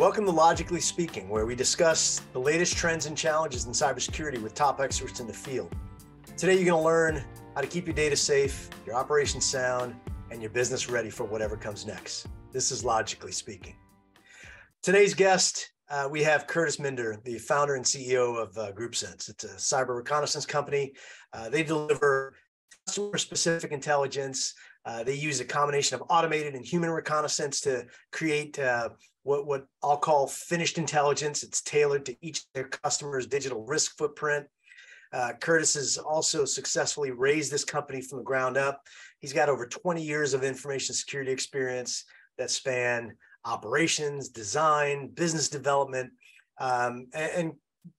Welcome to Logically Speaking, where we discuss the latest trends and challenges in cybersecurity with top experts in the field. Today, you're going to learn how to keep your data safe, your operations sound, and your business ready for whatever comes next. This is Logically Speaking. Today's guest, uh, we have Kurtis Minder, the founder and CEO of uh, GroupSense. It's a cyber reconnaissance company. Uh, they deliver customer specific intelligence. Uh, they use a combination of automated and human reconnaissance to create uh, what, what I'll call finished intelligence. It's tailored to each their customers' digital risk footprint. Uh, Kurtis has also successfully raised this company from the ground up. He's got over 20 years of information security experience that span operations, design, business development. Um, and, and,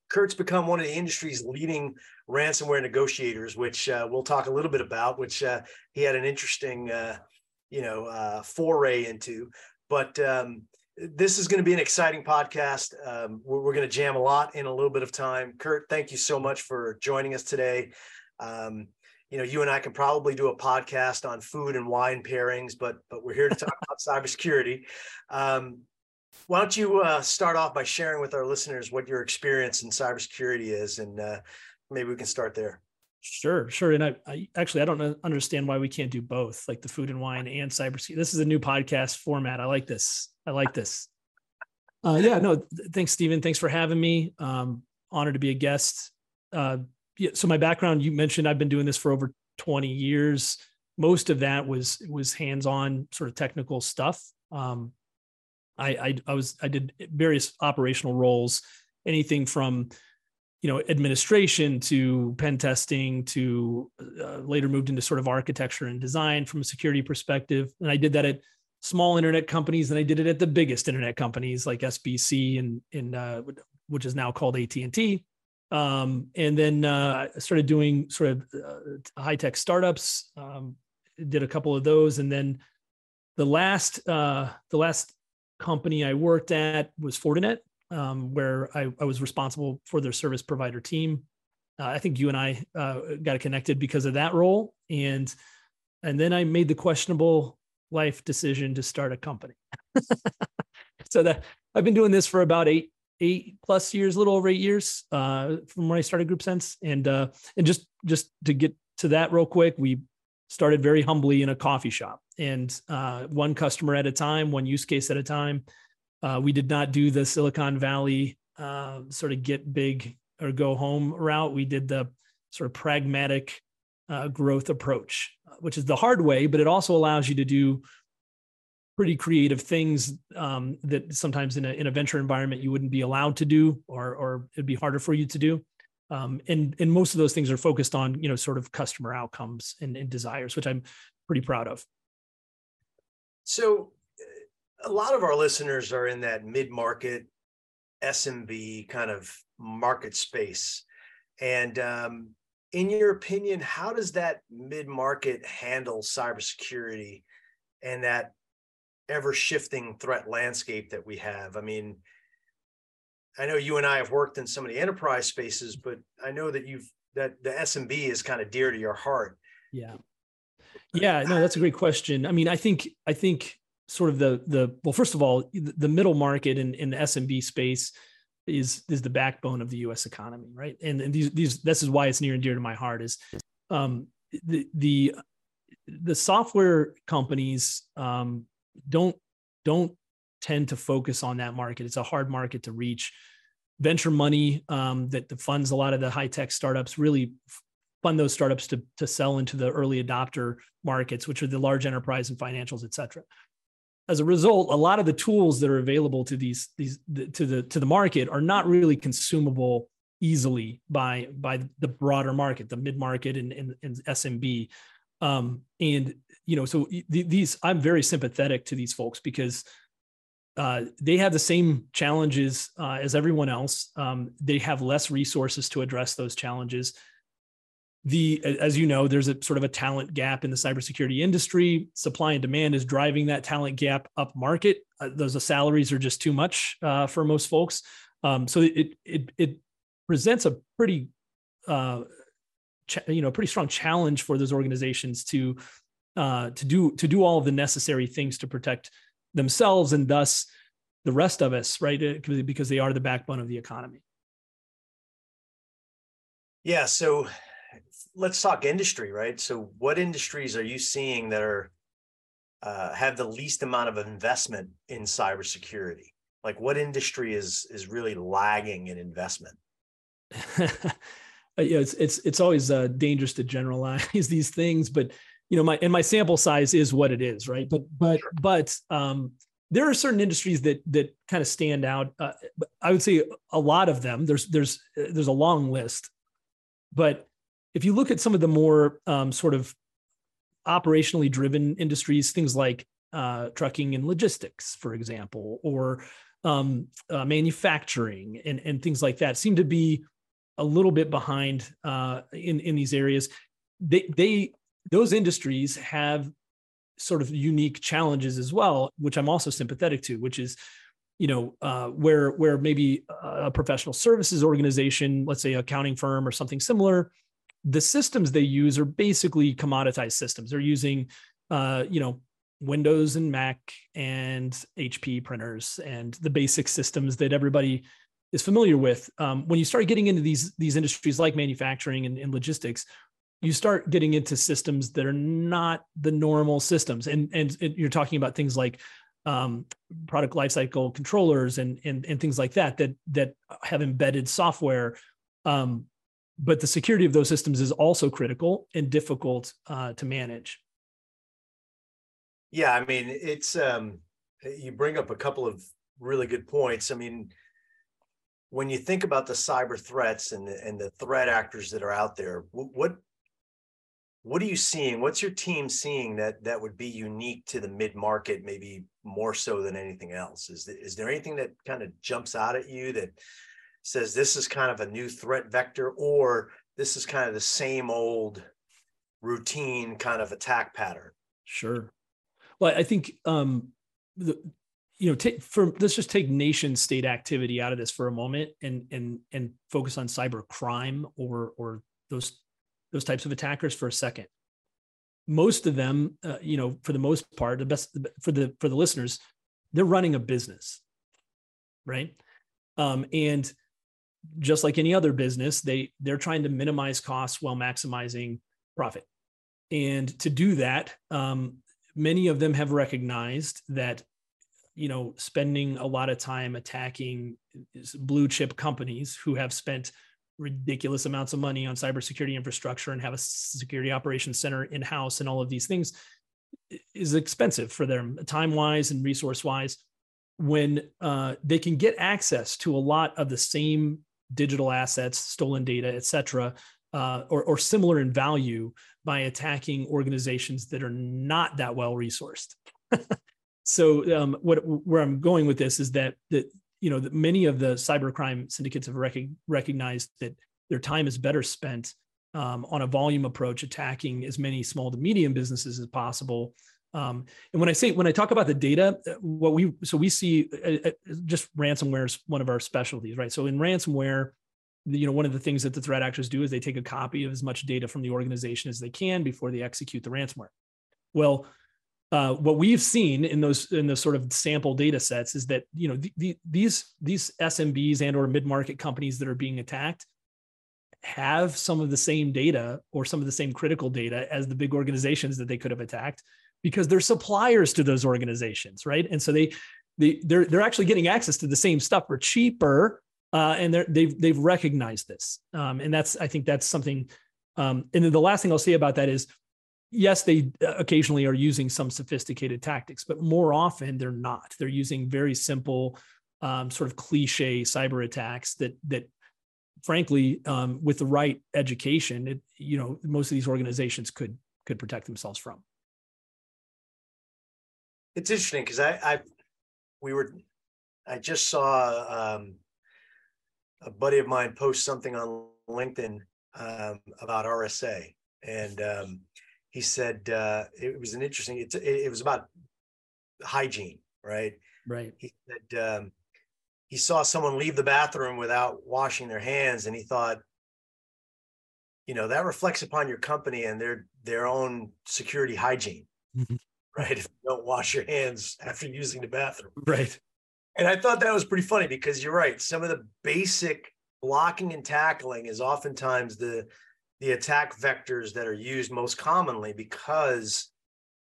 Kurt's become one of the industry's leading ransomware negotiators, which uh, we'll talk a little bit about, which uh, he had an interesting, uh, you know, uh, foray into. But um, this is going to be an exciting podcast. Um, we're, we're going to jam a lot in a little bit of time. Kurt, thank you so much for joining us today. Um, you know, you and I can probably do a podcast on food and wine pairings, but but we're here to talk about cybersecurity. Um, why don't you uh, start off by sharing with our listeners what your experience in cybersecurity is, and uh, maybe we can start there. Sure, sure. And I, I, actually I don't understand why we can't do both, like the food and wine and cybersecurity. This is a new podcast format. I like this. I like this. Uh, yeah, no, thanks, Stephen. Thanks for having me. Um, honored to be a guest. Uh, yeah, so my background, you mentioned I've been doing this for over 20 years. Most of that was was hands-on sort of technical stuff. Um, I, I I was I did various operational roles, anything from you know administration to pen testing to uh, later moved into sort of architecture and design from a security perspective and i did that at small internet companies and I did it at the biggest internet companies like SBC and in uh, which is now called AT&T. Um, and then uh, I started doing sort of uh, high tech startups. Um, did a couple of those, and then the last uh, the last company I worked at was Fortinet, um, where I, I, was responsible for their service provider team. Uh, I think you and I uh, got connected because of that role, and and then I made the questionable life decision to start a company. so that I've been doing this for about eight eight plus years, a little over eight years uh, from when I started GroupSense. And uh, and just just to get to that real quick, we started very humbly in a coffee shop and uh, one customer at a time, one use case at a time. Uh, we did not do the Silicon Valley uh, sort of get big or go home route. We did the sort of pragmatic uh, growth approach, which is the hard way, but it also allows you to do pretty creative things um, that sometimes in a, in a venture environment you wouldn't be allowed to do, or or it'd be harder for you to do. Um, and and most of those things are focused on you know sort of customer outcomes and, and desires, which I'm pretty proud of. So, a lot of our listeners are in that mid market SMB kind of market space, and um, in your opinion, how does that mid market handle cybersecurity and that ever shifting threat landscape that we have? I mean, I know you and I have worked in some of the enterprise spaces, but I know that you've that the SMB is kind of dear to your heart. Yeah. Yeah, no, that's a great question. I mean, I think I think sort of the the well, first of all, the middle market in, in the SMB space is is the backbone of the U.S. economy, right? And, and these these this is why it's near and dear to my heart is um, the the the software companies um, don't don't tend to focus on that market. It's a hard market to reach. Venture money um, that funds a lot of the high tech startups really fund those startups to to sell into the early adopter markets, which are the large enterprise and financials, et cetera as a result, a lot of the tools that are available to these these to the to the market are not really consumable easily by by the broader market, the mid market and, and, and SMB. Um, and you know, so these I'm very sympathetic to these folks because uh, they have the same challenges uh, as everyone else. Um, they have less resources to address those challenges the as you know there's a sort of a talent gap in the cybersecurity industry supply and demand is driving that talent gap up market uh, those salaries are just too much uh, for most folks um, so it it it presents a pretty uh, ch- you know pretty strong challenge for those organizations to uh, to do to do all of the necessary things to protect themselves and thus the rest of us, right? Because they are the backbone of the economy. Yeah. So let's talk industry, right? So what industries are you seeing that are uh, have the least amount of investment in cybersecurity? Like what industry is is really lagging in investment? yeah, it's it's it's always uh, dangerous to generalize these things, but you know, my and my sample size is what it is, right? But but sure. but um, there are certain industries that that kind of stand out. Uh, I would say a lot of them. There's there's there's a long list, but if you look at some of the more um, sort of operationally driven industries, things like uh, trucking and logistics, for example, or um, uh, manufacturing and, and things like that, seem to be a little bit behind uh, in in these areas. They they those industries have sort of unique challenges as well, which I'm also sympathetic to, which is you know uh, where where maybe a professional services organization, let's say accounting firm or something similar, the systems they use are basically commoditized systems. They're using, uh, you know, Windows and Mac and HP printers and the basic systems that everybody is familiar with. Um, when you start getting into these these industries like manufacturing and, and, logistics, you start getting into systems that are not the normal systems, and and you're talking about things like um, product lifecycle controllers and, and and things like that that that have embedded software. Um, but the security of those systems is also critical and difficult uh, to manage. Yeah, I mean, it's um, you bring up a couple of really good points. I mean, when you think about the cyber threats and the, and the threat actors that are out there, what what are you seeing? What's your team seeing that that would be unique to the mid market, maybe more so than anything else? Is is there anything that kind of jumps out at you that says this is kind of a new threat vector or this is kind of the same old routine kind of attack pattern. Sure. Well i think um the you know take for let's just take nation state activity out of this for a moment and and and focus on cyber crime or or those those types of attackers for a second. Most of them uh, you know for the most part the best for the for the listeners they're running a business right? Um, and just like any other business, they they're trying to minimize costs while maximizing profit. And to do that, um, many of them have recognized that you know spending a lot of time attacking blue chip companies who have spent ridiculous amounts of money on cybersecurity infrastructure and have a security operations center in house and all of these things is expensive for them time wise and resource wise when uh, they can get access to a lot of the same digital assets, stolen data, et cetera, uh, or, or similar in value by attacking organizations that are not that well resourced. so um, what where I'm going with this is that that you know that many of the cybercrime syndicates have rec- recognized that their time is better spent um, on a volume approach, attacking as many small to medium businesses as possible. Um, and when I say when I talk about the data, uh, what we so we see uh, uh, just ransomware is one of our specialties, right? So in ransomware, you know, one of the things that the threat actors do is they take a copy of as much data from the organization as they can before they execute the ransomware. Well, uh, what we've seen in those in those sort of sample data sets is that you know the, the, these these SMBs and or mid market companies that are being attacked have some of the same data or some of the same critical data as the big organizations that they could have attacked because they're suppliers to those organizations, right? And so they they they're they're actually getting access to the same stuff for cheaper, uh, and they're they've they've recognized this, um, and that's I think that's something. Um, and then the last thing I'll say about that is, yes, they occasionally are using some sophisticated tactics, but more often they're not. They're using very simple, um, sort of cliche cyber attacks that that frankly, um, with the right education, it, you know, most of these organizations could could protect themselves from it's interesting because I, I, we were, I just saw um, a buddy of mine post something on LinkedIn um, about RSA, and um, he said uh, it was an interesting. It, it was about hygiene, right? Right. He said um, he saw someone leave the bathroom without washing their hands, and he thought, you know, that reflects upon your company and their their own security hygiene. Right? If you don't wash your hands after using the bathroom. Right. And I thought that was pretty funny because you're right. Some of the basic blocking and tackling is oftentimes the the attack vectors that are used most commonly because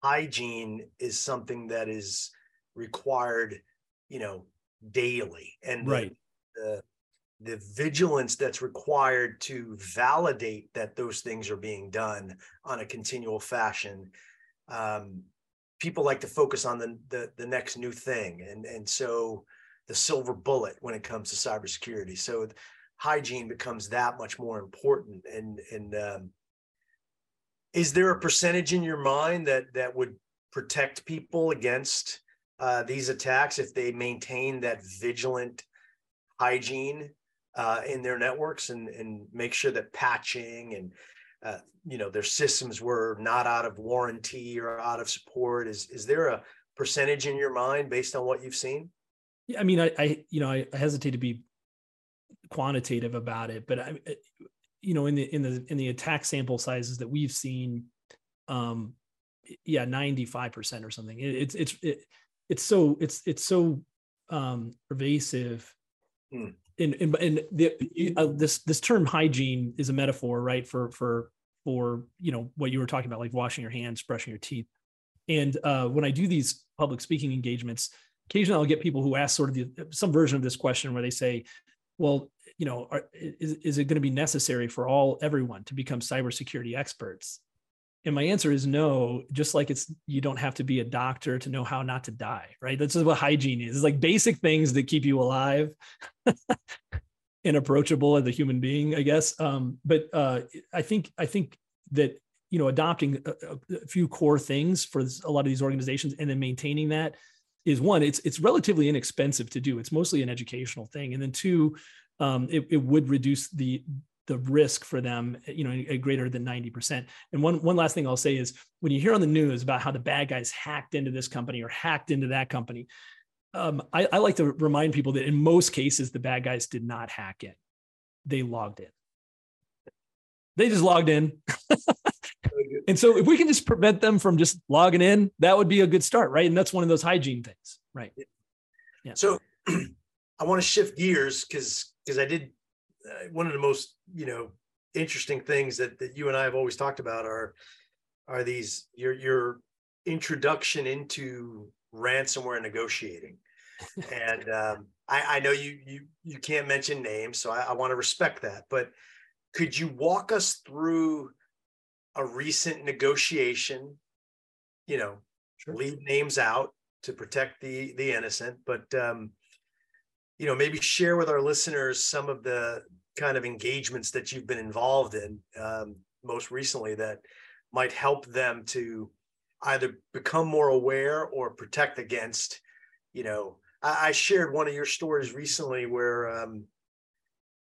hygiene is something that is required, you know, daily. And right. the, the vigilance that's required to validate that those things are being done on a continual fashion um, people like to focus on the, the, the next new thing. And and so the silver bullet when it comes to cybersecurity. So hygiene becomes that much more important. And and um, is there a percentage in your mind that that would protect people against uh, these attacks if they maintain that vigilant hygiene uh, in their networks and and make sure that patching and uh, you know their systems were not out of warranty or out of support. Is is there a percentage in your mind based on what you've seen? Yeah i mean i, I you know I, I hesitate to be quantitative about it but i you know in the in the in the attack sample sizes that we've seen um yeah 95% or something. It, it's it's it, it's so it's it's so um pervasive hmm and and, and the, uh, this this term hygiene is a metaphor, right? For for for you know what you were talking about, like washing your hands, brushing your teeth. And uh, when I do these public speaking engagements, occasionally I'll get people who ask sort of the, some version of this question where they say, "Well, you know, are, is is it going to be necessary for all everyone to become cybersecurity experts?" And my answer is no, just like it's you don't have to be a doctor to know how not to die, right? That's what hygiene is. It's like basic things that keep you alive and approachable as a human being, I guess. Um, but uh, I think I think that you know adopting a, a, few core things for a lot of these organizations and then maintaining that is one. It's it's relatively inexpensive to do. It's mostly an educational thing, and then two, um, it, it would reduce the the risk for them, you know, a greater than 90%. And one, one last thing I'll say is when you hear on the news about how the bad guys hacked into this company or hacked into that company, um, I, I like to remind people that in most cases, the bad guys did not hack in. They logged in. They just logged in. and so if we can just prevent them from just logging in, that would be a good start, right? And that's one of those hygiene things, right? Yeah. So I want to shift gears because because I did one of the most you know interesting things that that you and I have always talked about are are these your your introduction into ransomware negotiating and um, I, I know you you you can't mention names so I, I want to respect that but could you walk us through a recent negotiation you know sure. leave names out to protect the the innocent but um, you know maybe share with our listeners some of the kind of engagements that you've been involved in um, most recently that might help them to either become more aware or protect against you know i, I shared one of your stories recently where um,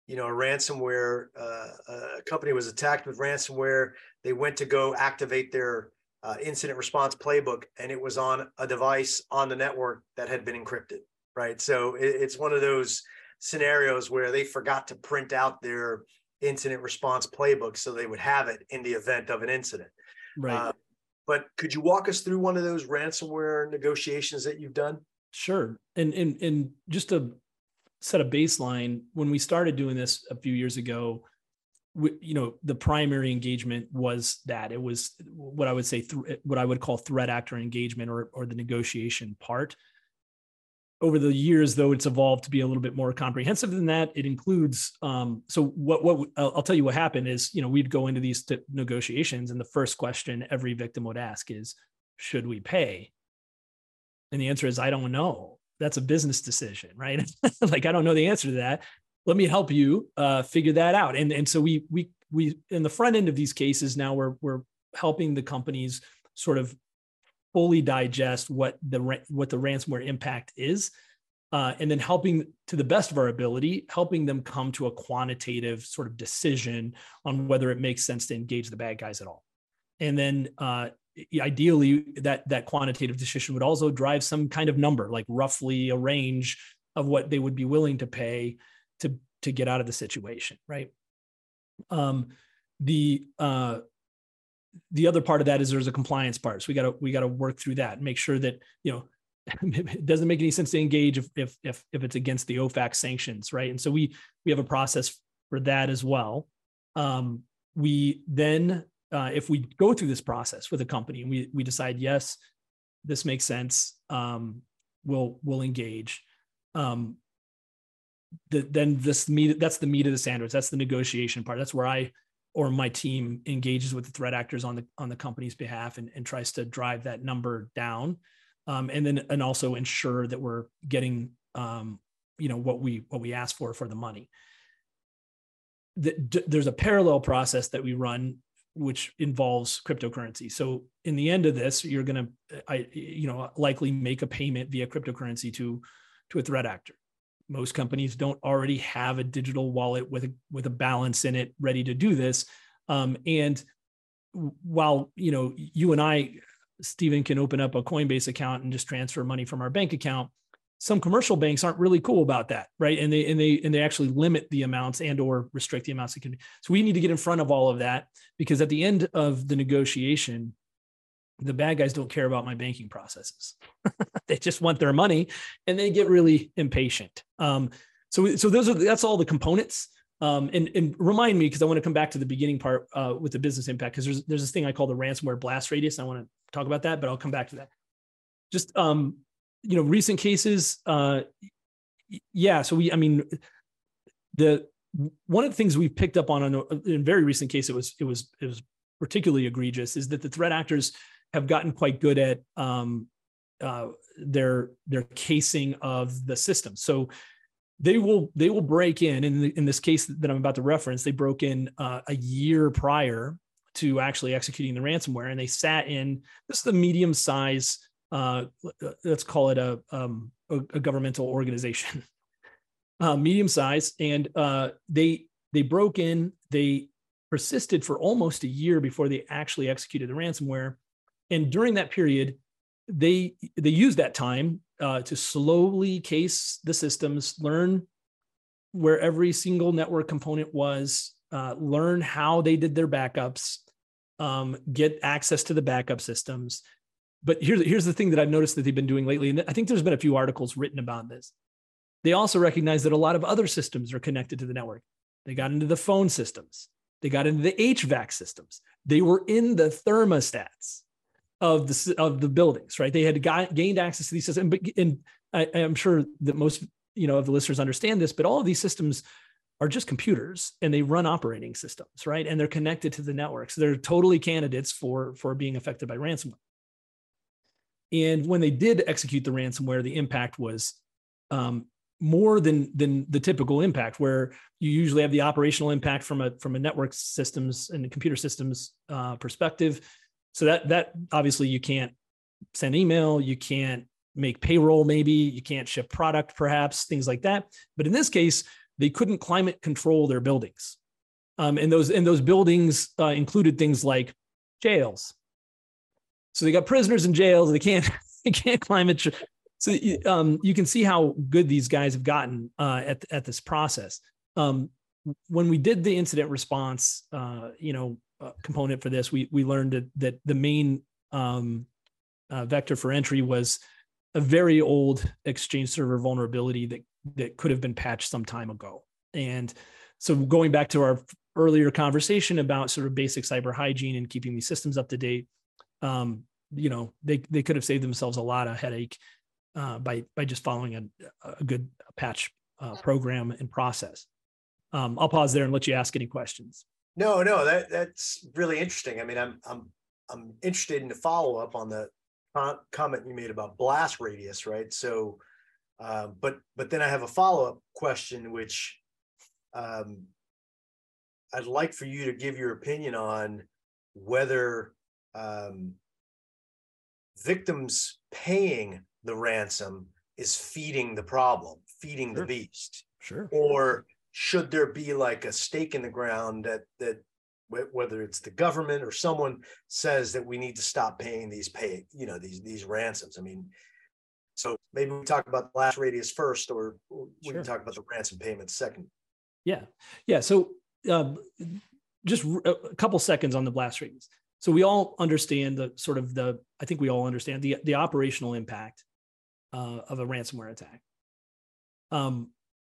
you know a ransomware uh, a company was attacked with ransomware they went to go activate their uh, incident response playbook and it was on a device on the network that had been encrypted right? So it, it's one of those scenarios where they forgot to print out their incident response playbook so they would have it in the event of an incident. Right. Uh, but could you walk us through one of those ransomware negotiations that you've done? Sure. And and and just to set a baseline, when we started doing this a few years ago, we, you know, the primary engagement was that it was what I would say, th- what I would call threat actor engagement or or the negotiation part over the years, though, it's evolved to be a little bit more comprehensive than that. It includes um, so what what I'll tell you what happened is you know we'd go into these t- negotiations, and the first question every victim would ask is, "Should we pay?" And the answer is, "I don't know. That's a business decision, right? like I don't know the answer to that. Let me help you uh, figure that out." And and so we we we in the front end of these cases now we're we're helping the companies sort of fully digest what the what the ransomware impact is uh, and then helping to the best of our ability helping them come to a quantitative sort of decision on whether it makes sense to engage the bad guys at all. And then uh, ideally that that quantitative decision would also drive some kind of number like roughly a range of what they would be willing to pay to to get out of the situation right? Um the uh the other part of that is there's a compliance part. So we got to we got to work through that make sure that you know it doesn't make any sense to engage if, if if if it's against the OFAC sanctions, right? And so we we have a process for that as well. Um, we then, uh, if we go through this process with a company and we we decide yes, this makes sense, um, we'll we'll engage. Um, the, then this meat that's the meat of the sandwich. That's the negotiation part. That's where I or my team engages with the threat actors on the on the company's behalf and, and tries to drive that number down. Um, and then and also ensure that we're getting um, you know what we what we ask for for the money. The, d- there's a parallel process that we run which involves cryptocurrency. So in the end of this you're going to i you know likely make a payment via cryptocurrency to to a threat actor most companies don't already have a digital wallet with a with a balance in it ready to do this. Um, and while you know you and i stephen can open up a Coinbase account and just transfer money from our bank account some commercial banks aren't really cool about that right? And they and they and they actually limit the amounts and or restrict the amounts that can be so we need to get in front of all of that because at the end of the negotiation the bad guys don't care about my banking processes. they just want their money and they get really impatient. Um, so, so those are, that's all the components. Um, and, and remind me, cause I want to come back to the beginning part uh, with the business impact. Cause there's, there's this thing I call the ransomware blast radius. I want to talk about that, but I'll come back to that. Just, um, you know, recent cases. Uh, yeah. So we, I mean, the, one of the things we've picked up on a, in a very recent case, it was, it was, it was particularly egregious is that the threat actors have gotten quite good at um, uh, their their casing of the system. So they will they will break in. In, the, in this case that I'm about to reference, they broke in uh, a year prior to actually executing the ransomware, and they sat in this is the medium size. Uh, let's call it a um, a, a, governmental organization, uh, medium size, and uh, they they broke in. They persisted for almost a year before they actually executed the ransomware and during that period, they they used that time uh, to slowly case the systems, learn where every single network component was, uh, learn how they did their backups, um, get access to the backup systems. But here's here's the thing that I've noticed that they've been doing lately, and I think there's been a few articles written about this. They also recognize that a lot of other systems are connected to the network. They got into the phone systems. They got into the HVAC systems. They were in the thermostats of the of the buildings, right? They had got, gained access to these systems, and, and I, am sure that most you know of the listeners understand this, but all of these systems are just computers and they run operating systems, right? And they're connected to the networks. they're totally candidates for for being affected by ransomware. And when they did execute the ransomware, the impact was um, more than than the typical impact, where you usually have the operational impact from a from a network systems and computer systems uh, perspective so that that obviously you can't send email, you can't make payroll, maybe you can't ship product, perhaps things like that. But in this case, they couldn't climate control their buildings, um, and those and those buildings uh, included things like jails. So they got prisoners in jails. They can't they can't climate. So um, you can see how good these guys have gotten uh, at at this process. Um, when we did the incident response, uh, you know, uh, component for this, we we learned that, that the main um, uh, vector for entry was a very old Exchange server vulnerability that that could have been patched some time ago. And so going back to our earlier conversation about sort of basic cyber hygiene and keeping these systems up to date, um, you know, they they could have saved themselves a lot of headache uh, by by just following a, a good patch uh, program and process. Um, I'll pause there and let you ask any questions. No, no, that that's really interesting. I mean, I'm I'm I'm interested in the follow up on the comment you made about blast radius, right? So, uh, but but then I have a follow up question, which um, I'd like for you to give your opinion on whether um, victims paying the ransom is feeding the problem, feeding sure. the beast, sure, or should there be like a stake in the ground that that whether it's the government or someone says that we need to stop paying these pay you know these these ransoms i mean so maybe we talk about the blast radius first or we sure. can talk about the ransom payments second yeah yeah so um, just a couple seconds on the blast radius so we all understand the sort of the i think we all understand the the operational impact uh, of a ransomware attack. Um,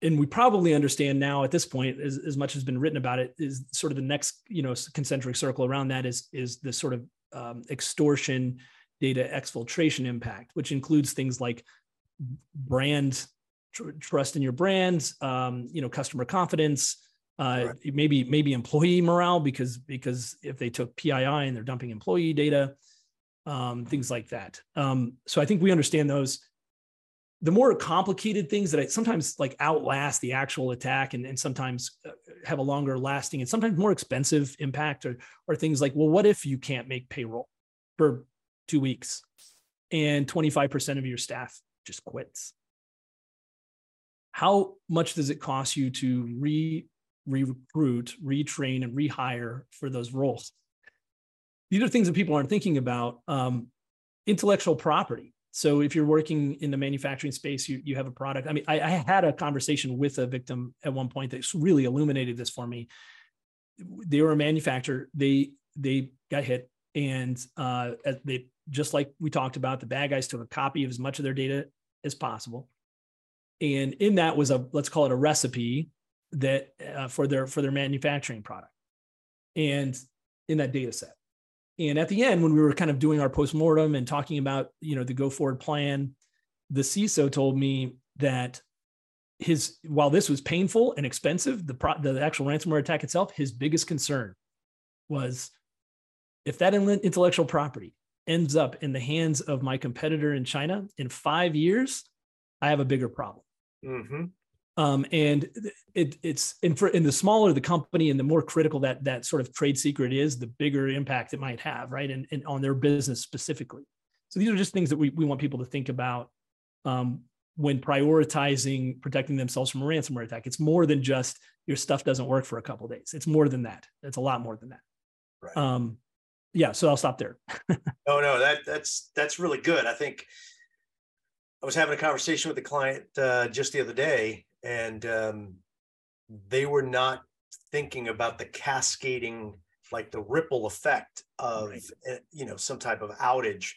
and we probably understand now at this point, as, as much has been written about it, is sort of the next you know concentric circle around that is is the sort of um, extortion data exfiltration impact, which includes things like brand tr- trust in your brand, um, you know, customer confidence, uh, right. maybe maybe employee morale because because if they took PII and they're dumping employee data, um, things like that. Um, so I think we understand those. The more complicated things that I sometimes like outlast the actual attack and, and sometimes uh, have a longer lasting and sometimes more expensive impact are, things like, well, what if you can't make payroll for two weeks and 25% of your staff just quits? How much does it cost you to re recruit, retrain, and rehire for those roles. These are things that people aren't thinking about. Um, intellectual property. So if you're working in the manufacturing space, you, you have a product. I mean, I, I had a conversation with a victim at one point that really illuminated this for me. They were a manufacturer. They they got hit, and uh, they just like we talked about, the bad guys took a copy of as much of their data as possible, and in that was a let's call it a recipe that uh, for their for their manufacturing product and in that data set and at the end when we were kind of doing our postmortem and talking about you know the go forward plan the ciso told me that his while this was painful and expensive the pro, the actual ransomware attack itself his biggest concern was if that intellectual property ends up in the hands of my competitor in china in five years i have a bigger problem mm-hmm. Um, and it, it's in for in the smaller the company and the more critical that that sort of trade secret is, the bigger impact it might have, right? And, and on their business specifically. So these are just things that we, we want people to think about um, when prioritizing protecting themselves from a ransomware attack. It's more than just your stuff doesn't work for a couple days. It's more than that. It's a lot more than that. Right. Um, yeah. So I'll stop there. no, no, that that's that's really good. I think I was having a conversation with a client uh, just the other day, and um, they were not thinking about the cascading like the ripple effect of right. Eh, you know some type of outage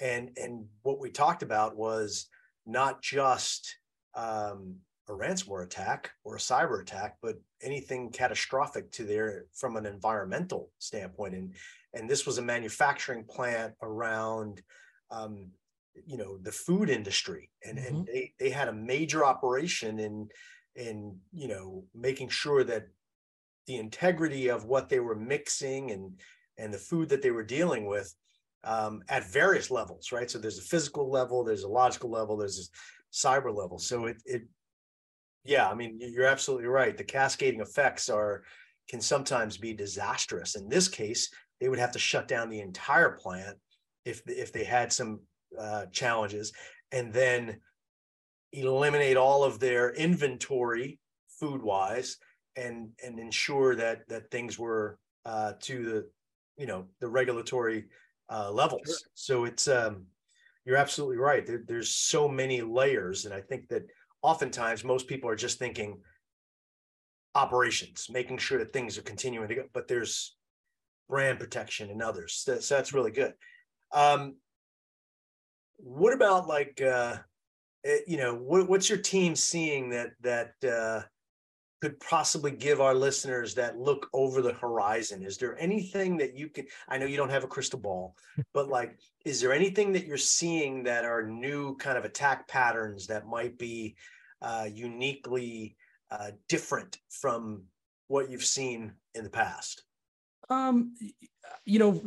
and and what we talked about was not just um, a ransomware attack or a cyber attack but anything catastrophic to their from an environmental standpoint and and this was a manufacturing plant around um, you know the food industry and mm-hmm. and they they had a major operation in in you know making sure that the integrity of what they were mixing and and the food that they were dealing with um, at various levels right? So there's a physical level there's a logical level there's a cyber level. So it it yeah i mean you're absolutely right. The cascading effects are can sometimes be disastrous. In this case they would have to shut down the entire plant if if they had some uh, challenges, and then eliminate all of their inventory food wise, and and ensure that that things were uh, to the you know the regulatory uh, levels. Sure. So it's um, you're absolutely right. There, there's so many layers, and I think that oftentimes most people are just thinking operations, making sure that things are continuing to go, but there's brand protection and others. So that's really good. Um, what about like uh, eh, you know what, what's your team seeing that that uh, could possibly give our listeners that look over the horizon? Is there anything that you can? I know you don't have a crystal ball, but like, is there anything that you're seeing that are new kind of attack patterns that might be uh, uniquely uh, different from what you've seen in the past? Um, you know,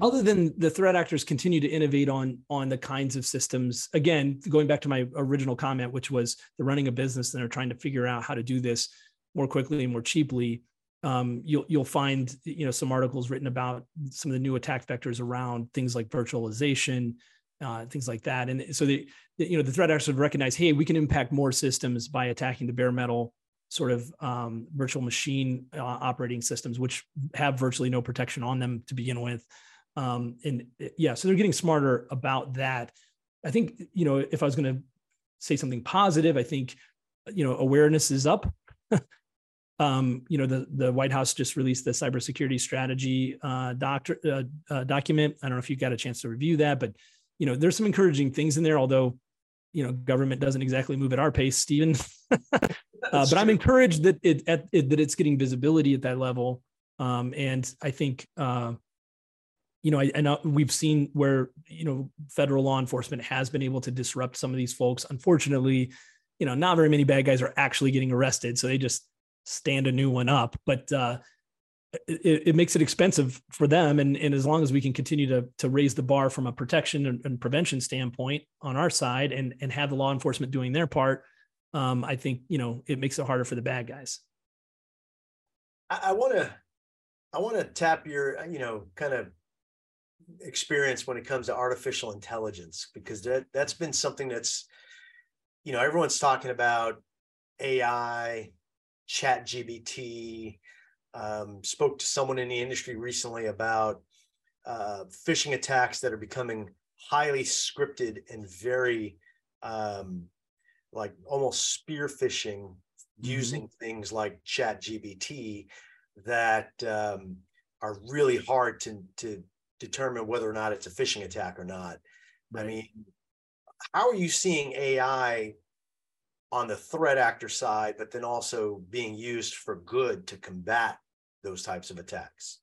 other than the threat actors continue to innovate on on the kinds of systems again going back to my original comment which was they're running a business and they're trying to figure out how to do this more quickly and more cheaply um, you'll you'll find you know some articles written about some of the new attack vectors around things like virtualization uh, things like that and so the you know the threat actors have recognized hey we can impact more systems by attacking the bare metal sort of um, virtual machine uh, operating systems, which have virtually no protection on them to begin with. Um, and uh, yeah, so they're getting smarter about that. I think, you know, if I was going to say something positive, I think, you know, awareness is up. um, you know, the, the White House just released the cybersecurity strategy uh, doctor, uh, uh, document. I don't know if you got a chance to review that, but, you know, there's some encouraging things in there, although you know, government doesn't exactly move at our pace, Stephen. uh, but I'm encouraged that it, at, it, that it's getting visibility at that level. Um, and I think, uh, you know, I, I know we've seen where you know federal law enforcement has been able to disrupt some of these folks. Unfortunately, you know, not very many bad guys are actually getting arrested, so they just stand a new one up. But uh, it, it, makes it expensive for them. And, and as long as we can continue to, to raise the bar from a protection and, and prevention standpoint on our side and, and have the law enforcement doing their part, um, I think, you know, it makes it harder for the bad guys. I want to, I want to tap your, you know, kind of experience when it comes to artificial intelligence, because that, that's been something that's, you know, everyone's talking about AI, ChatGPT, um, spoke to someone in the industry recently about uh, phishing attacks that are becoming highly scripted and very um, like almost spear phishing mm-hmm. using things like ChatGPT that um, are really hard to, to determine whether or not it's a phishing attack or not right. i mean how are you seeing ai on the threat actor side, but then also being used for good to combat those types of attacks.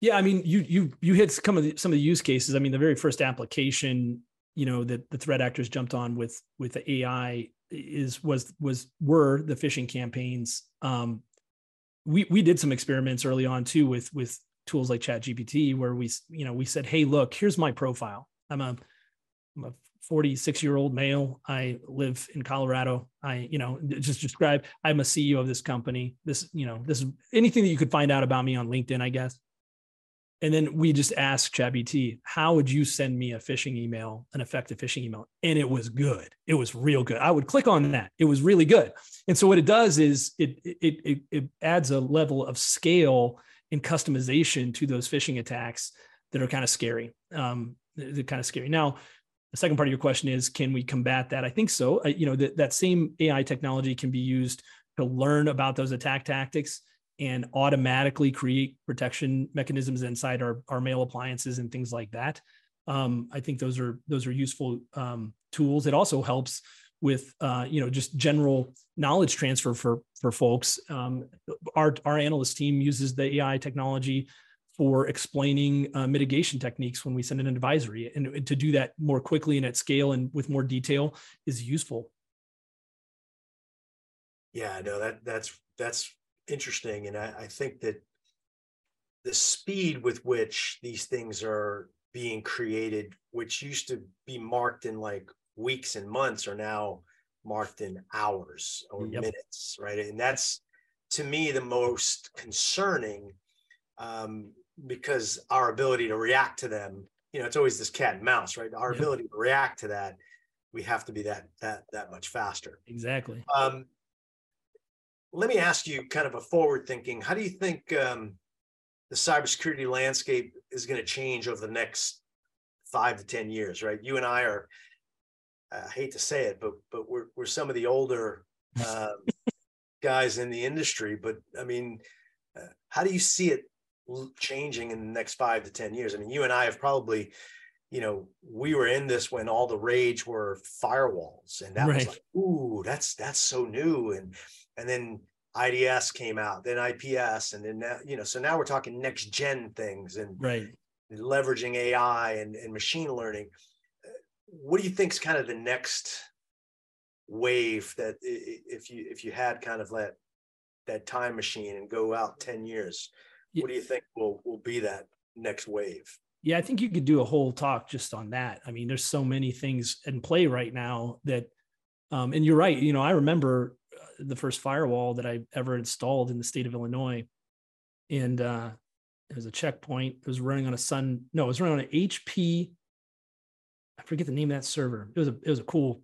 Yeah, I mean, you you you hit some of the some of the use cases. I mean, the very first application, you know, that the threat actors jumped on with with the AI is was was were the phishing campaigns. Um, we we did some experiments early on too with with tools like ChatGPT, where we you know we said, hey, look, here's my profile. I'm a I'm a 46 year old male. I live in Colorado. I, you know, just describe, I'm a CEO of this company. This, you know, this is anything that you could find out about me on LinkedIn, I guess. And then we just asked ChatGPT, how would you send me a phishing email, an effective phishing email? And it was good. It was real good. I would click on that. It was really good. And so what it does is it it it, it adds a level of scale and customization to those phishing attacks that are kind of scary. Um, they're kind of scary. Now, the second part of your question is can we combat that i think so you know that, that same ai technology can be used to learn about those attack tactics and automatically create protection mechanisms inside our, our mail appliances and things like that um, i think those are those are useful um, tools it also helps with uh, you know just general knowledge transfer for for folks um, our our analyst team uses the ai technology for explaining uh, mitigation techniques when we send an advisory. And to do that more quickly and at scale and with more detail is useful. Yeah, no, that that's that's interesting. And I, I think that the speed with which these things are being created, which used to be marked in like weeks and months, are now marked in hours or yep. minutes, right? And that's to me the most concerning um, because our ability to react to them, you know, it's always this cat and mouse, right? Our yeah. ability to react to that, we have to be that that that much faster. Exactly. Um, let me ask you, kind of a forward thinking. How do you think um, the cybersecurity landscape is going to change over the next five to ten years? Right, you and I are. I hate to say it, but but we're we're some of the older uh, guys in the industry. But I mean, uh, how do you see it changing in the next five to 10 years. I mean, you and I have probably, you know, we were in this when all the rage were firewalls and that right. was like, ooh, that's, that's so new. And, and then IDS came out, then IPS, and then, now, you know, so now we're talking next gen things and right. leveraging AI and, and machine learning. What do you think is kind of the next wave that if you, if you had kind of that, that time machine and go out 10 years, what do you think will will be that next wave? Yeah, I think you could do a whole talk just on that. I mean, there's so many things in play right now that, um, and you're right. You know, I remember uh, the first firewall that I ever installed in the state of Illinois, and uh, it was a Check Point. It was running on a Sun. No, it was running on an HP. I forget the name of that server. It was a it was a cool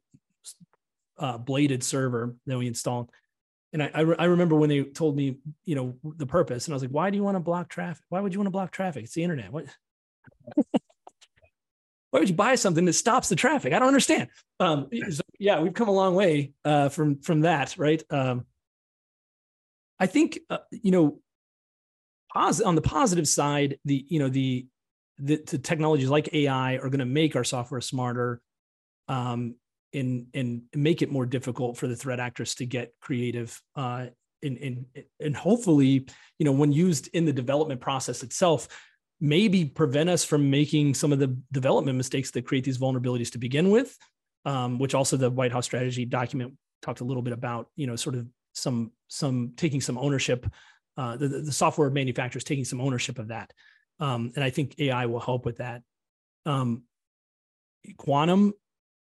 uh, bladed server that we installed and I, I, re- I, remember when they told me, you know, the purpose, and I was like, why do you want to block traffic? Why would you want to block traffic? It's the internet. What? why would you buy something that stops the traffic? I don't understand. Um, so, yeah, we've come a long way uh, from from that, right? Um, I think uh, you know, pos- on the positive side, the you know the the, the technologies like AI are going to make our software smarter um, and and make it more difficult for the threat actors to get creative uh, and, and and hopefully you know when used in the development process itself maybe prevent us from making some of the development mistakes that create these vulnerabilities to begin with um, which also the white house strategy document talked a little bit about you know sort of some some taking some ownership uh, the, the software manufacturers taking some ownership of that um, and i think ai will help with that um, quantum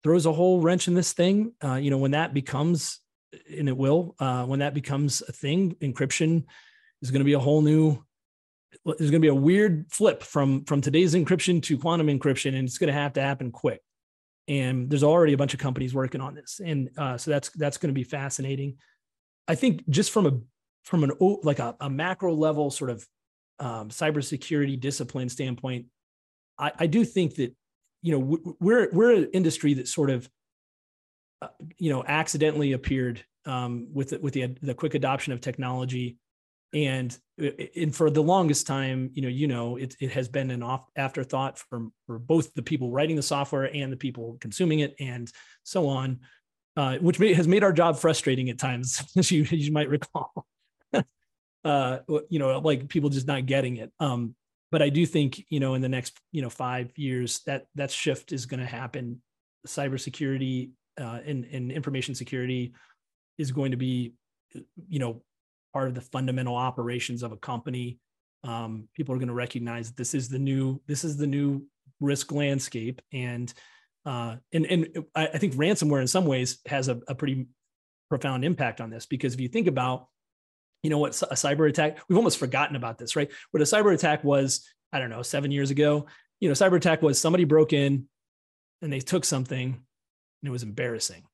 throws a whole wrench in this thing. Uh, you know, when that becomes, and it will, uh, when that becomes a thing, encryption is going to be a whole new. There's going to be a weird flip from from today's encryption to quantum encryption, and it's going to have to happen quick. And there's already a bunch of companies working on this, and uh, so that's that's going to be fascinating. I think just from a from an like a, a macro level sort of um, cybersecurity discipline standpoint, I, I do think that you know we're we're an industry that sort of uh, you know accidentally appeared um, with the, with the the quick adoption of technology. And and for the longest time you know you know it, it has been an off afterthought for for both the people writing the software and the people consuming it and so on uh, which may, has made our job frustrating at times as you, as you might recall uh, you know like people just not getting it um, but I do think you know in the next you know five years that that shift is going to happen. Cybersecurity uh, and, and information security is going to be you know part of the fundamental operations of a company. Um, people are going to recognize this is the new this is the new risk landscape and uh, and and I, think ransomware in some ways has a, a pretty profound impact on this because if you think about you know what a cyber attack? We've almost forgotten about this right? What a cyber attack was i don't know seven years ago you know cyber attack was somebody broke in and they took something and it was embarrassing.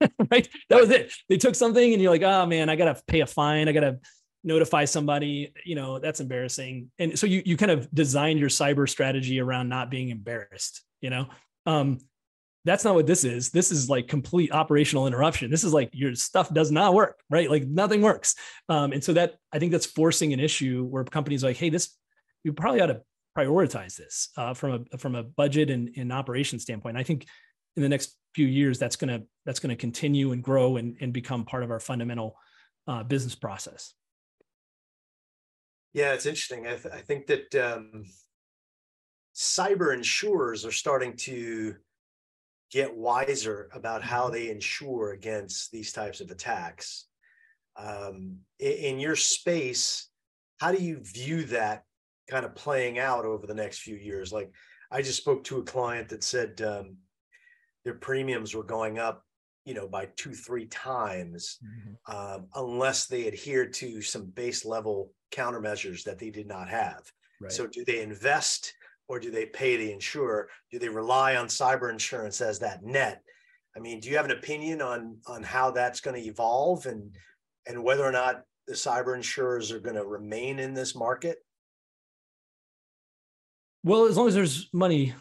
Right? That was it. They took something and you're like oh man i gotta pay a fine. I gotta notify somebody you know that's embarrassing. And so you you kind of design your cyber strategy around not being embarrassed you know? Um that's not what this is. This is like complete operational interruption. This is like your stuff does not work, right? Like nothing works. Um, and so that I think that's forcing an issue where companies like, hey, this you probably ought to prioritize this uh, from a from a budget and, and operation standpoint. I think in the next few years that's gonna that's gonna continue and grow and, and become part of our fundamental uh, business process. Yeah, it's interesting. I, th- I think that um, cyber insurers are starting to get wiser about how mm-hmm. they insure against these types of attacks. Um, in, in your space, how do you view that kind of playing out over the next few years? Like, I just spoke to a client that said um, their premiums were going up, you know, by two, three times, mm-hmm. um, unless they adhere to some base level countermeasures that they did not have. Right. So, do they invest or do they pay the insurer? Do they rely on cyber insurance as that net? I mean, do you have an opinion on on how that's going to evolve and and whether or not the cyber insurers are going to remain in this market? Well, as long as there's money,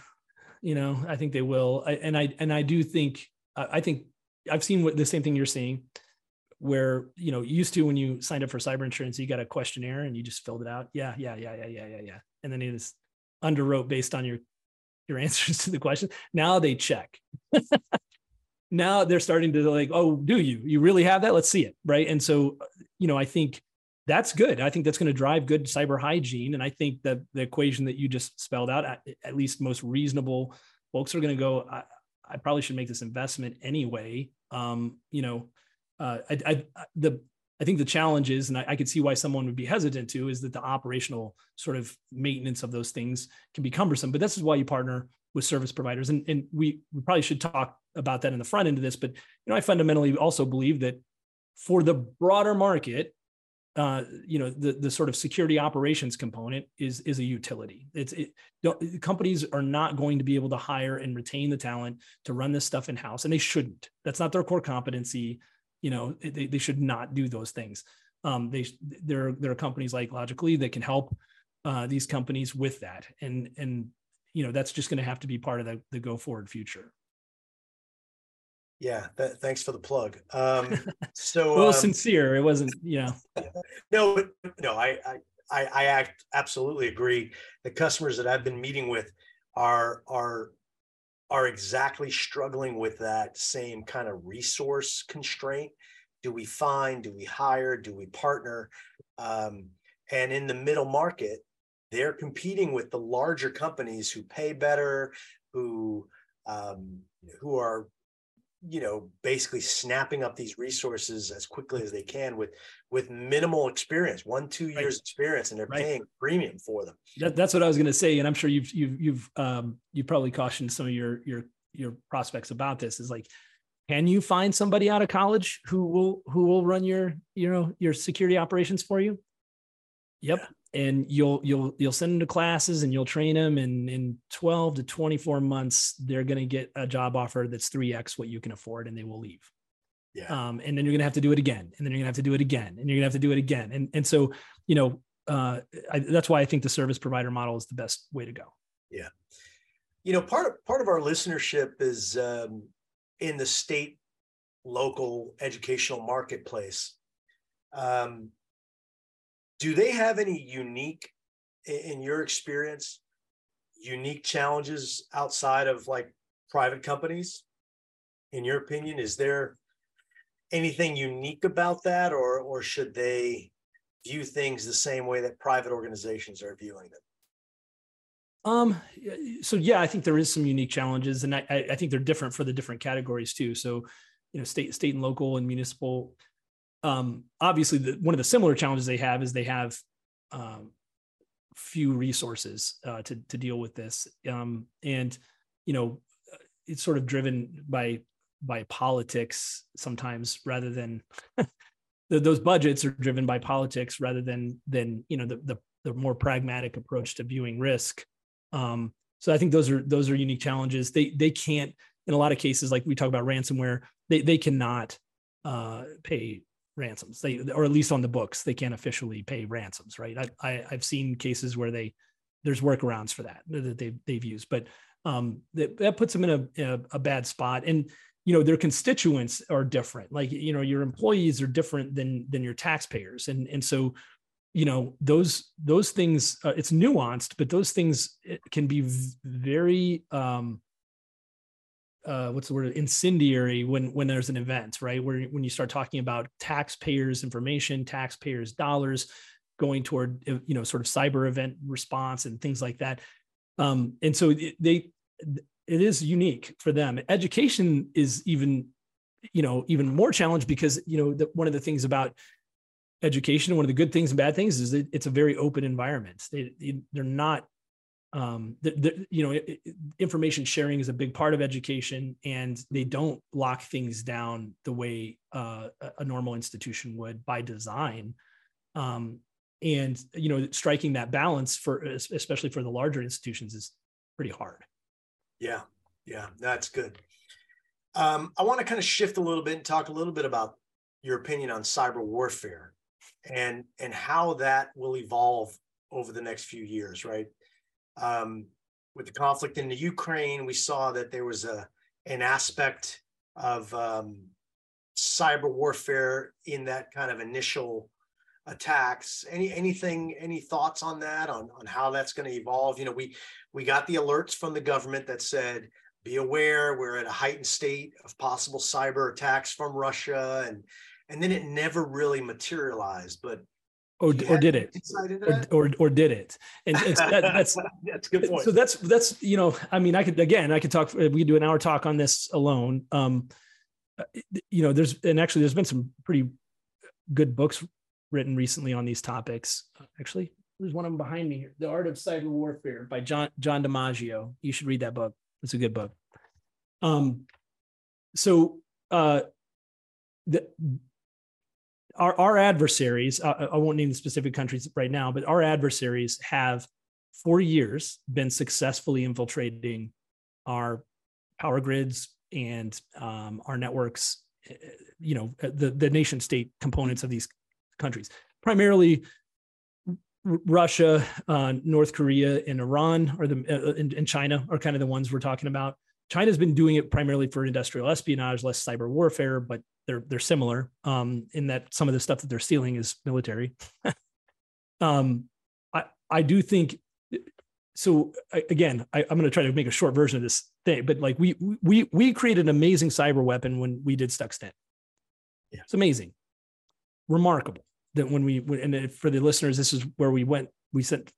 you know, I think they will. I, and I and I do think I think I've seen what the same thing you're seeing, where you know used to when you signed up for cyber insurance, you got a questionnaire and you just filled it out. Yeah, yeah, yeah, yeah, yeah, yeah, yeah, and then it is underwrote based on your your answers to the question. Now they check. now they're starting to like, oh, do you? You really have that? Let's see it, right? And so, you know, I think that's good. I think that's going to drive good cyber hygiene, and I think that the equation that you just spelled out, at, at least most reasonable folks are going to go. I, I, probably should make this investment anyway. Um, you know, uh, I, I, the I think the challenge is, and I, I, could see why someone would be hesitant to, is that the operational sort of maintenance of those things can be cumbersome. But this is why you partner with service providers, and and we we probably should talk about that in the front end of this. But you know, I fundamentally also believe that for the broader market, uh, you know, the the sort of security operations component is is a utility. It's it, companies are not going to be able to hire and retain the talent to run this stuff in house, and they shouldn't. That's not their core competency you know they, they should not do those things. Um, they there there are companies like Logically that can help uh, these companies with that. And and you know that's just going to have to be part of the, the go forward future. Yeah th- thanks for the plug. Um, so little um, sincere it wasn't you know no no I, I i i act absolutely agree. The customers that i've been meeting with are are are exactly struggling with that same kind of resource constraint. Do we find, do we hire, do we partner? Um, and in the middle market, they're competing with the larger companies who pay better, who um, who are you know basically snapping up these resources as quickly as they can with with minimal experience one two years experience and they're right. paying premium for them. That, that's what i was going to say and i'm sure you've you've you've um you probably cautioned some of your your your prospects about this is like can you find somebody out of college who will who will run your you know your security operations for you? Yep. Yeah and you'll you'll you'll send them to classes and you'll train them and in 12 to 24 months they're going to get a job offer that's 3x what you can afford and they will leave. Yeah. Um, and then you're going to have to do it again and then you're going to have to do it again and you're going to have to do it again. And and so you know uh, I, that's why i think the service provider model is the best way to go. Yeah. You know part of part of our listenership is um, in the state local educational marketplace. Um, do they have any unique in your experience unique challenges outside of like private companies? In your opinion is there anything unique about that or or should they view things the same way that private organizations are viewing them? Um so yeah i think there is some unique challenges and i i think they're different for the different categories too. So you know state state and local and municipal um, obviously the, one of the similar challenges they have is they have um, few resources uh, to to deal with this, um, and you know it's sort of driven by by politics sometimes rather than those budgets are driven by politics rather than than you know the the, the more pragmatic approach to viewing risk. Um, so I think those are those are unique challenges. They they can't in a lot of cases like we talk about ransomware they they cannot uh, pay ransoms. They or at least on the books they can't officially pay ransoms right? I, I have seen cases where they there's workarounds for that that they've, they've used. But um that, that puts them in a, a, a bad spot. And you know their constituents are different. Like you know your employees are different than than your taxpayers. And and so you know those those things uh, it's nuanced but those things eh, can be very um uh, what's the word incendiary when when there's an event right? Where when you start talking about taxpayers information taxpayers dollars going toward you know sort of cyber event response and things like that. Um, and so they it is unique for them. Education is even you know even more challenged because you know the, one of the things about education one of the good things and bad things is that it's a very open environment. They, they're not um, the, the, you know, information sharing is a big part of education, and they don't lock things down the way uh, a normal institution would by design. Um, and you know, striking that balance for especially for the larger institutions is pretty hard. Yeah, yeah, that's good. Um, I want to kind of shift a little bit and talk a little bit about your opinion on cyber warfare and and how that will evolve over the next few years, right? Um, with the conflict in the Ukraine, we saw that there was a an aspect of um, cyber warfare in that kind of initial attacks. Any anything, any thoughts on that, on on how that's going to evolve? You know, we we got the alerts from the government that said, be aware, we're at a heightened state of possible cyber attacks from Russia, and and then it never really materialized. But or, or did it. or, or, or did it. And, and so that, that's that's good point. so that's that's you know i mean i could again i could talk we could do an hour talk on this alone. Um uh, you know there's and actually there's been some pretty good books written recently on these topics. Actually there's one of them behind me here. The art of cyber warfare by Jon Jon DiMaggio. You should read that book. It's a good book. Um so uh the our, our adversaries, uh, I won't name the specific countries right now, but our adversaries have for years been successfully infiltrating our power grids and um, our networks, eh, you know, uh, the, the nation state components of these countries, primarily Russia, uh, North Korea, and Iran, or the uh, and, and China are kind of the ones we're talking about. China's been doing it primarily for industrial espionage, less cyber warfare, but they're they're similar um, in that some of the stuff that they're stealing is military. um, I I do think so again, I, am going to try to make a short version of this thing, but like we we we created an amazing cyber weapon when we did Stuxnet. Yeah. It's amazing, remarkable that when we and for the listeners, this is where we went. We sent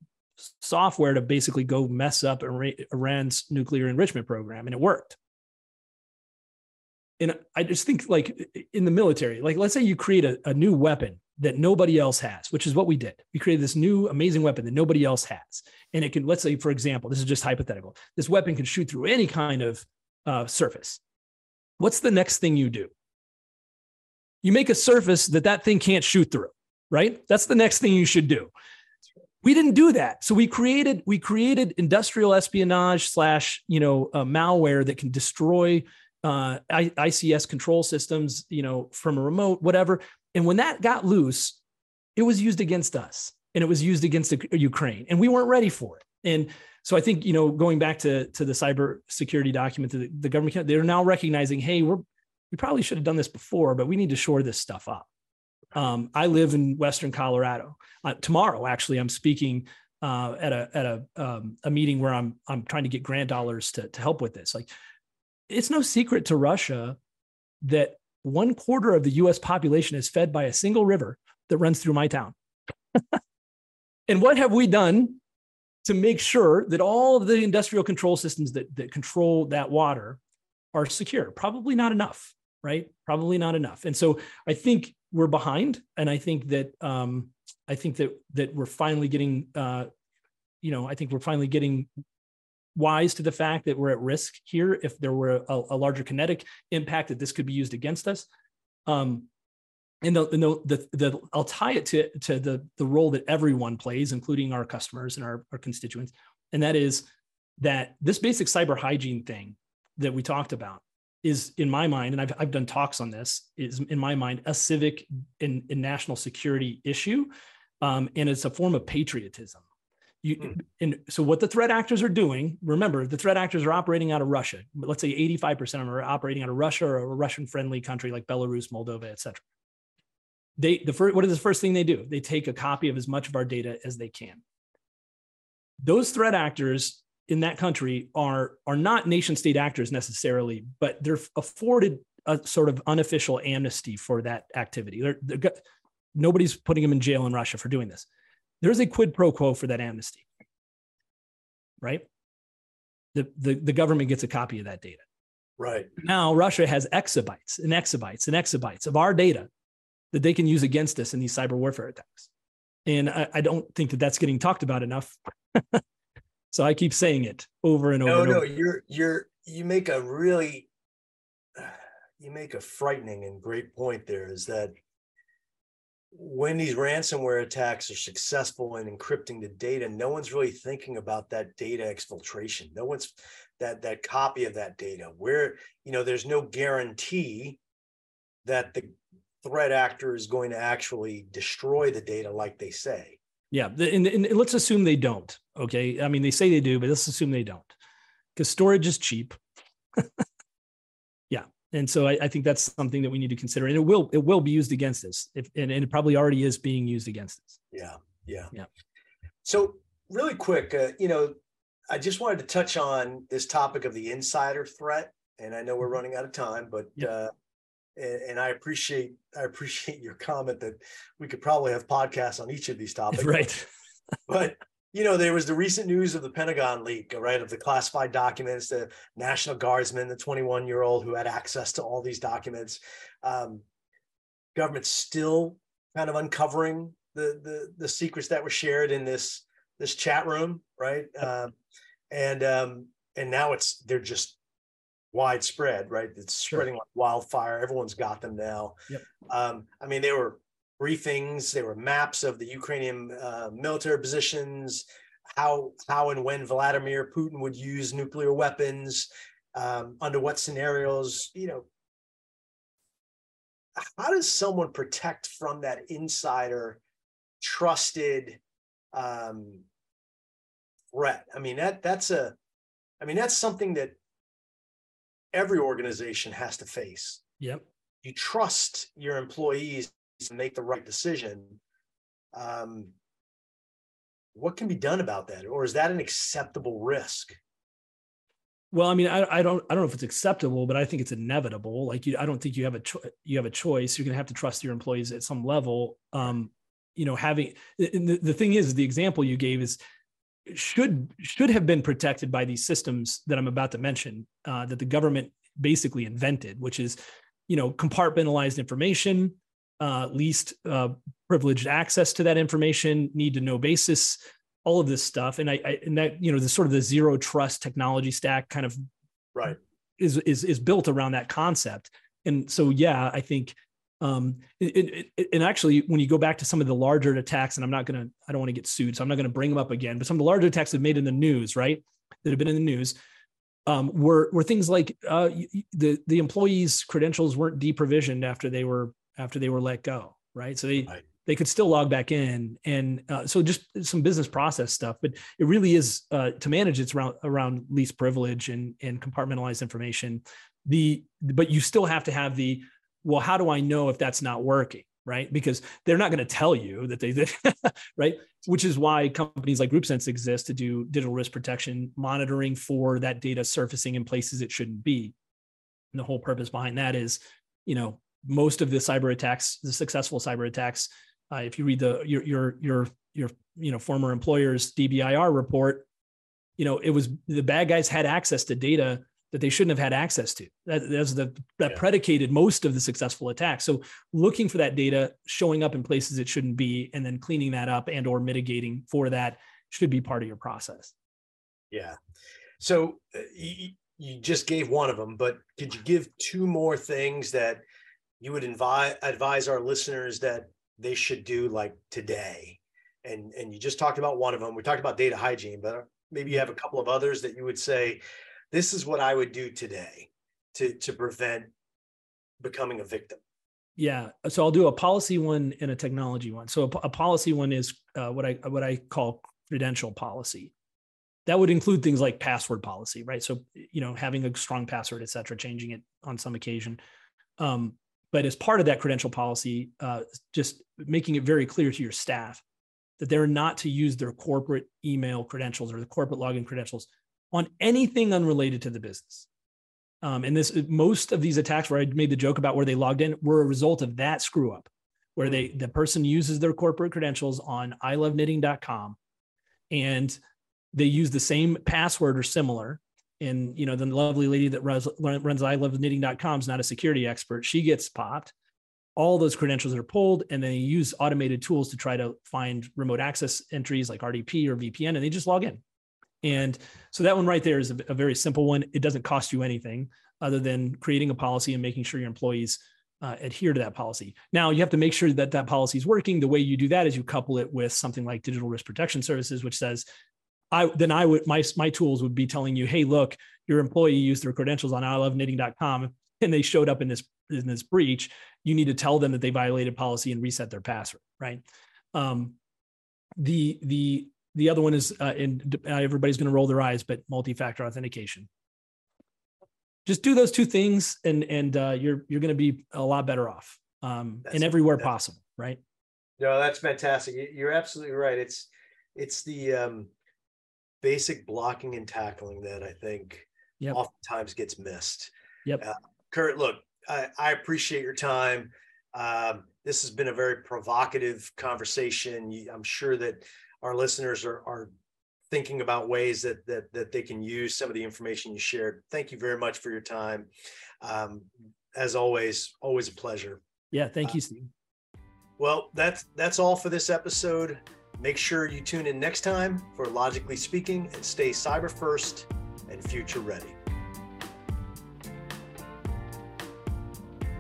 software to basically go mess up Iran's nuclear enrichment program, and it worked. And I just think, like in the military, like let's say you create a, a new weapon that nobody else has, which is what we did. We created this new amazing weapon that nobody else has. And it can, let's say, for example, this is just hypothetical. This weapon can shoot through any kind of uh, surface. What's the next thing you do? You make a surface that that thing can't shoot through, right? That's the next thing you should do. We didn't do that. So we created we created industrial espionage slash you know uh, malware that can destroy uh, ICS control systems, you know, from a remote, whatever. And when that got loose, it was used against us and it was used against Ukraine, and we weren't ready for it. And so I think you know, going back to to the cyber security document, that the government they're now recognizing, hey, we're we probably should have done this before, but we need to shore this stuff up. Um, I live in Western Colorado. Uh, tomorrow, actually, I'm speaking uh, at a at a um, a meeting where I'm I'm trying to get grant dollars to to help with this. Like, it's no secret to Russia that one quarter of the U.S. population is fed by a single river that runs through my town. and what have we done to make sure that all of the industrial control systems that that control that water are secure? Probably not enough, right? Probably not enough. And so I think we're behind, and I think that um, I think that that we're finally getting, uh, you know, I think we're finally getting wise to the fact that we're at risk here if there were a, a larger kinetic impact that this could be used against us. Um, and the, the, the, the, I'll tie it to, to the, the role that everyone plays, including our customers and our, our constituents. And that is that this basic cyber hygiene thing that we talked about is in my mind, and I've, I've done talks on this, is in my mind a civic and, and national security issue. Um, and it's a form of patriotism. You, mm. and so what the threat actors are doing, remember, the threat actors are operating out of Russia. Let's say 85% of them are operating out of Russia or a Russian friendly country like Belarus, Moldova, et cetera. They, the first, what is the first thing they do? They take a copy of as much of our data as they can. Those threat actors in that country are are not nation state actors necessarily, but they're afforded a sort of unofficial amnesty for that activity. They're, they're, nobody's putting them in jail in Russia for doing this. There's a quid pro quo for that amnesty, right? The, the, the government gets a copy of that data. Right. Now, Russia has exabytes and exabytes and exabytes of our data that they can use against us in these cyber warfare attacks. And I, I don't think that that's getting talked about enough. So I keep saying it over and over. No, and no, you're you're you make a really you make a frightening and great point there is that when these ransomware attacks are successful in encrypting the data, no one's really thinking about that data exfiltration. No one's that that copy of that data where you know there's no guarantee that the threat actor is going to actually destroy the data like they say. Yeah, and, and let's assume they don't. Okay, I mean they say they do, but let's assume they don't, because storage is cheap. yeah, and so I, I, think that's something that we need to consider, and it will it will be used against us, if, and, and it probably already is being used against us. Yeah, yeah, yeah. So really quick, uh, you know, I just wanted to touch on this topic of the insider threat, and I know we're mm-hmm. running out of time, but uh, and, and I appreciate I appreciate your comment that we could probably have podcasts on each of these topics. Right. but you know, there was the recent news of the Pentagon leak, right, of the classified documents, the National Guardsman, the 21 year old who had access to all these documents. Um, government still kind of uncovering the, the the secrets that were shared in this this chat room, right? Um, and um, and now it's they're just widespread, right? It's spreading sure. like wildfire. Everyone's got them now. Yep. Um, I mean, there were briefings, there were maps of the Ukrainian uh, military positions, how how and when Vladimir Putin would use nuclear weapons, um, under what scenarios. You know, how does someone protect from that insider, trusted um, threat? I mean, that that's a, I mean, that's something that every organization has to face. Yep. You trust your employees to make the right decision. Um, what can be done about that? Or is that an acceptable risk? Well, I mean, I, I don't I don't know if it's acceptable, but I think it's inevitable. Like you, I don't think you have a cho- you have a choice. You're going to have to trust your employees at some level. Um, you know, having the, the thing is, the example you gave is should should have been protected by these systems that I'm about to mention uh, that the government basically invented, which is you know compartmentalized information, uh, least uh, privileged access to that information, need to know basis all of this stuff. And I, I, and that you know the sort of the zero trust technology stack kind of right. is is is built around that concept. And so yeah i think um it, it, and actually when you go back to some of the larger attacks and i'm not going to i don't want to get sued so i'm not going to bring them up again but some of the larger attacks that have made in the news right that have been in the news um, were were things like uh, the the employees credentials weren't deprovisioned after they were after they were let go right? So they right. they could still log back in and uh, so just some business process stuff but it really is uh, to manage it's around around least privilege and and compartmentalized information. The but you still have to have the well how do i know if that's not working right? Because they're not going to tell you that they did right? Which is why companies like GroupSense exist to do digital risk protection monitoring for that data surfacing in places it shouldn't be. And the whole purpose behind that is you know most of the cyber attacks the successful cyber attacks uh, if you read the your your your your you know former employer's DBIR report, you know it was the bad guys had access to data that they shouldn't have had access to. That that's the that yeah. predicated most of the successful attacks. So looking for that data showing up in places it shouldn't be, and then cleaning that up and or mitigating for that should be part of your process. Yeah. So uh, you, you just gave one of them, but could you give two more things that you would advise advise our listeners that they should do like today? And and you just talked about one of them. We talked about data hygiene, but maybe you have a couple of others that you would say, this is what I would do today to to prevent becoming a victim. Yeah, so I'll do a policy one and a technology one. So a, a policy one is uh, what I what I call credential policy. That would include things like password policy, right? So you know, having a strong password, et cetera, changing it on some occasion. Um, but as part of that credential policy, uh, just making it very clear to your staff that they're not to use their corporate email credentials or the corporate login credentials on anything unrelated to the business. Um, and this most of these attacks where I made the joke about where they logged in were a result of that screw up, where they the person uses their corporate credentials on iloveknitting.com and they use the same password or similar. And you know the lovely lady that runs runs i love knitting.com is not a security expert. She gets popped. All those credentials are pulled and they use automated tools to try to find remote access entries like rdp or vpn and they just log in and so that one right there is a, a very simple one it doesn't cost you anything other than creating a policy and making sure your employees uh, adhere to that policy. Now you have to make sure that that policy is working. The way you do that is you couple it with something like digital risk protection services, which says I then I would my my tools would be telling you, hey, look, your employee used their credentials on ilovenetting.com and they showed up in this in this breach. You need to tell them that they violated policy and reset their password, right? Um, the the the other one is, uh, and uh, everybody's going to roll their eyes, but multi-factor authentication. Just do those two things, and and uh, you're you're going to be a lot better off, um, and everywhere possible, right? No, that's fantastic. You're absolutely right. It's it's the um, basic blocking and tackling that I think yep. oftentimes gets missed. Yep. Uh, Kurt, look, I, I, appreciate your time. Um, this has been a very provocative conversation. I'm sure that our listeners are, are thinking about ways that, that that they can use some of the information you shared. Thank you very much for your time. Um, as always, always a pleasure. Yeah, thank uh, you, Steve. Well, that's that's all for this episode. Make sure you tune in next time for Logically Speaking and stay cyber first and future ready.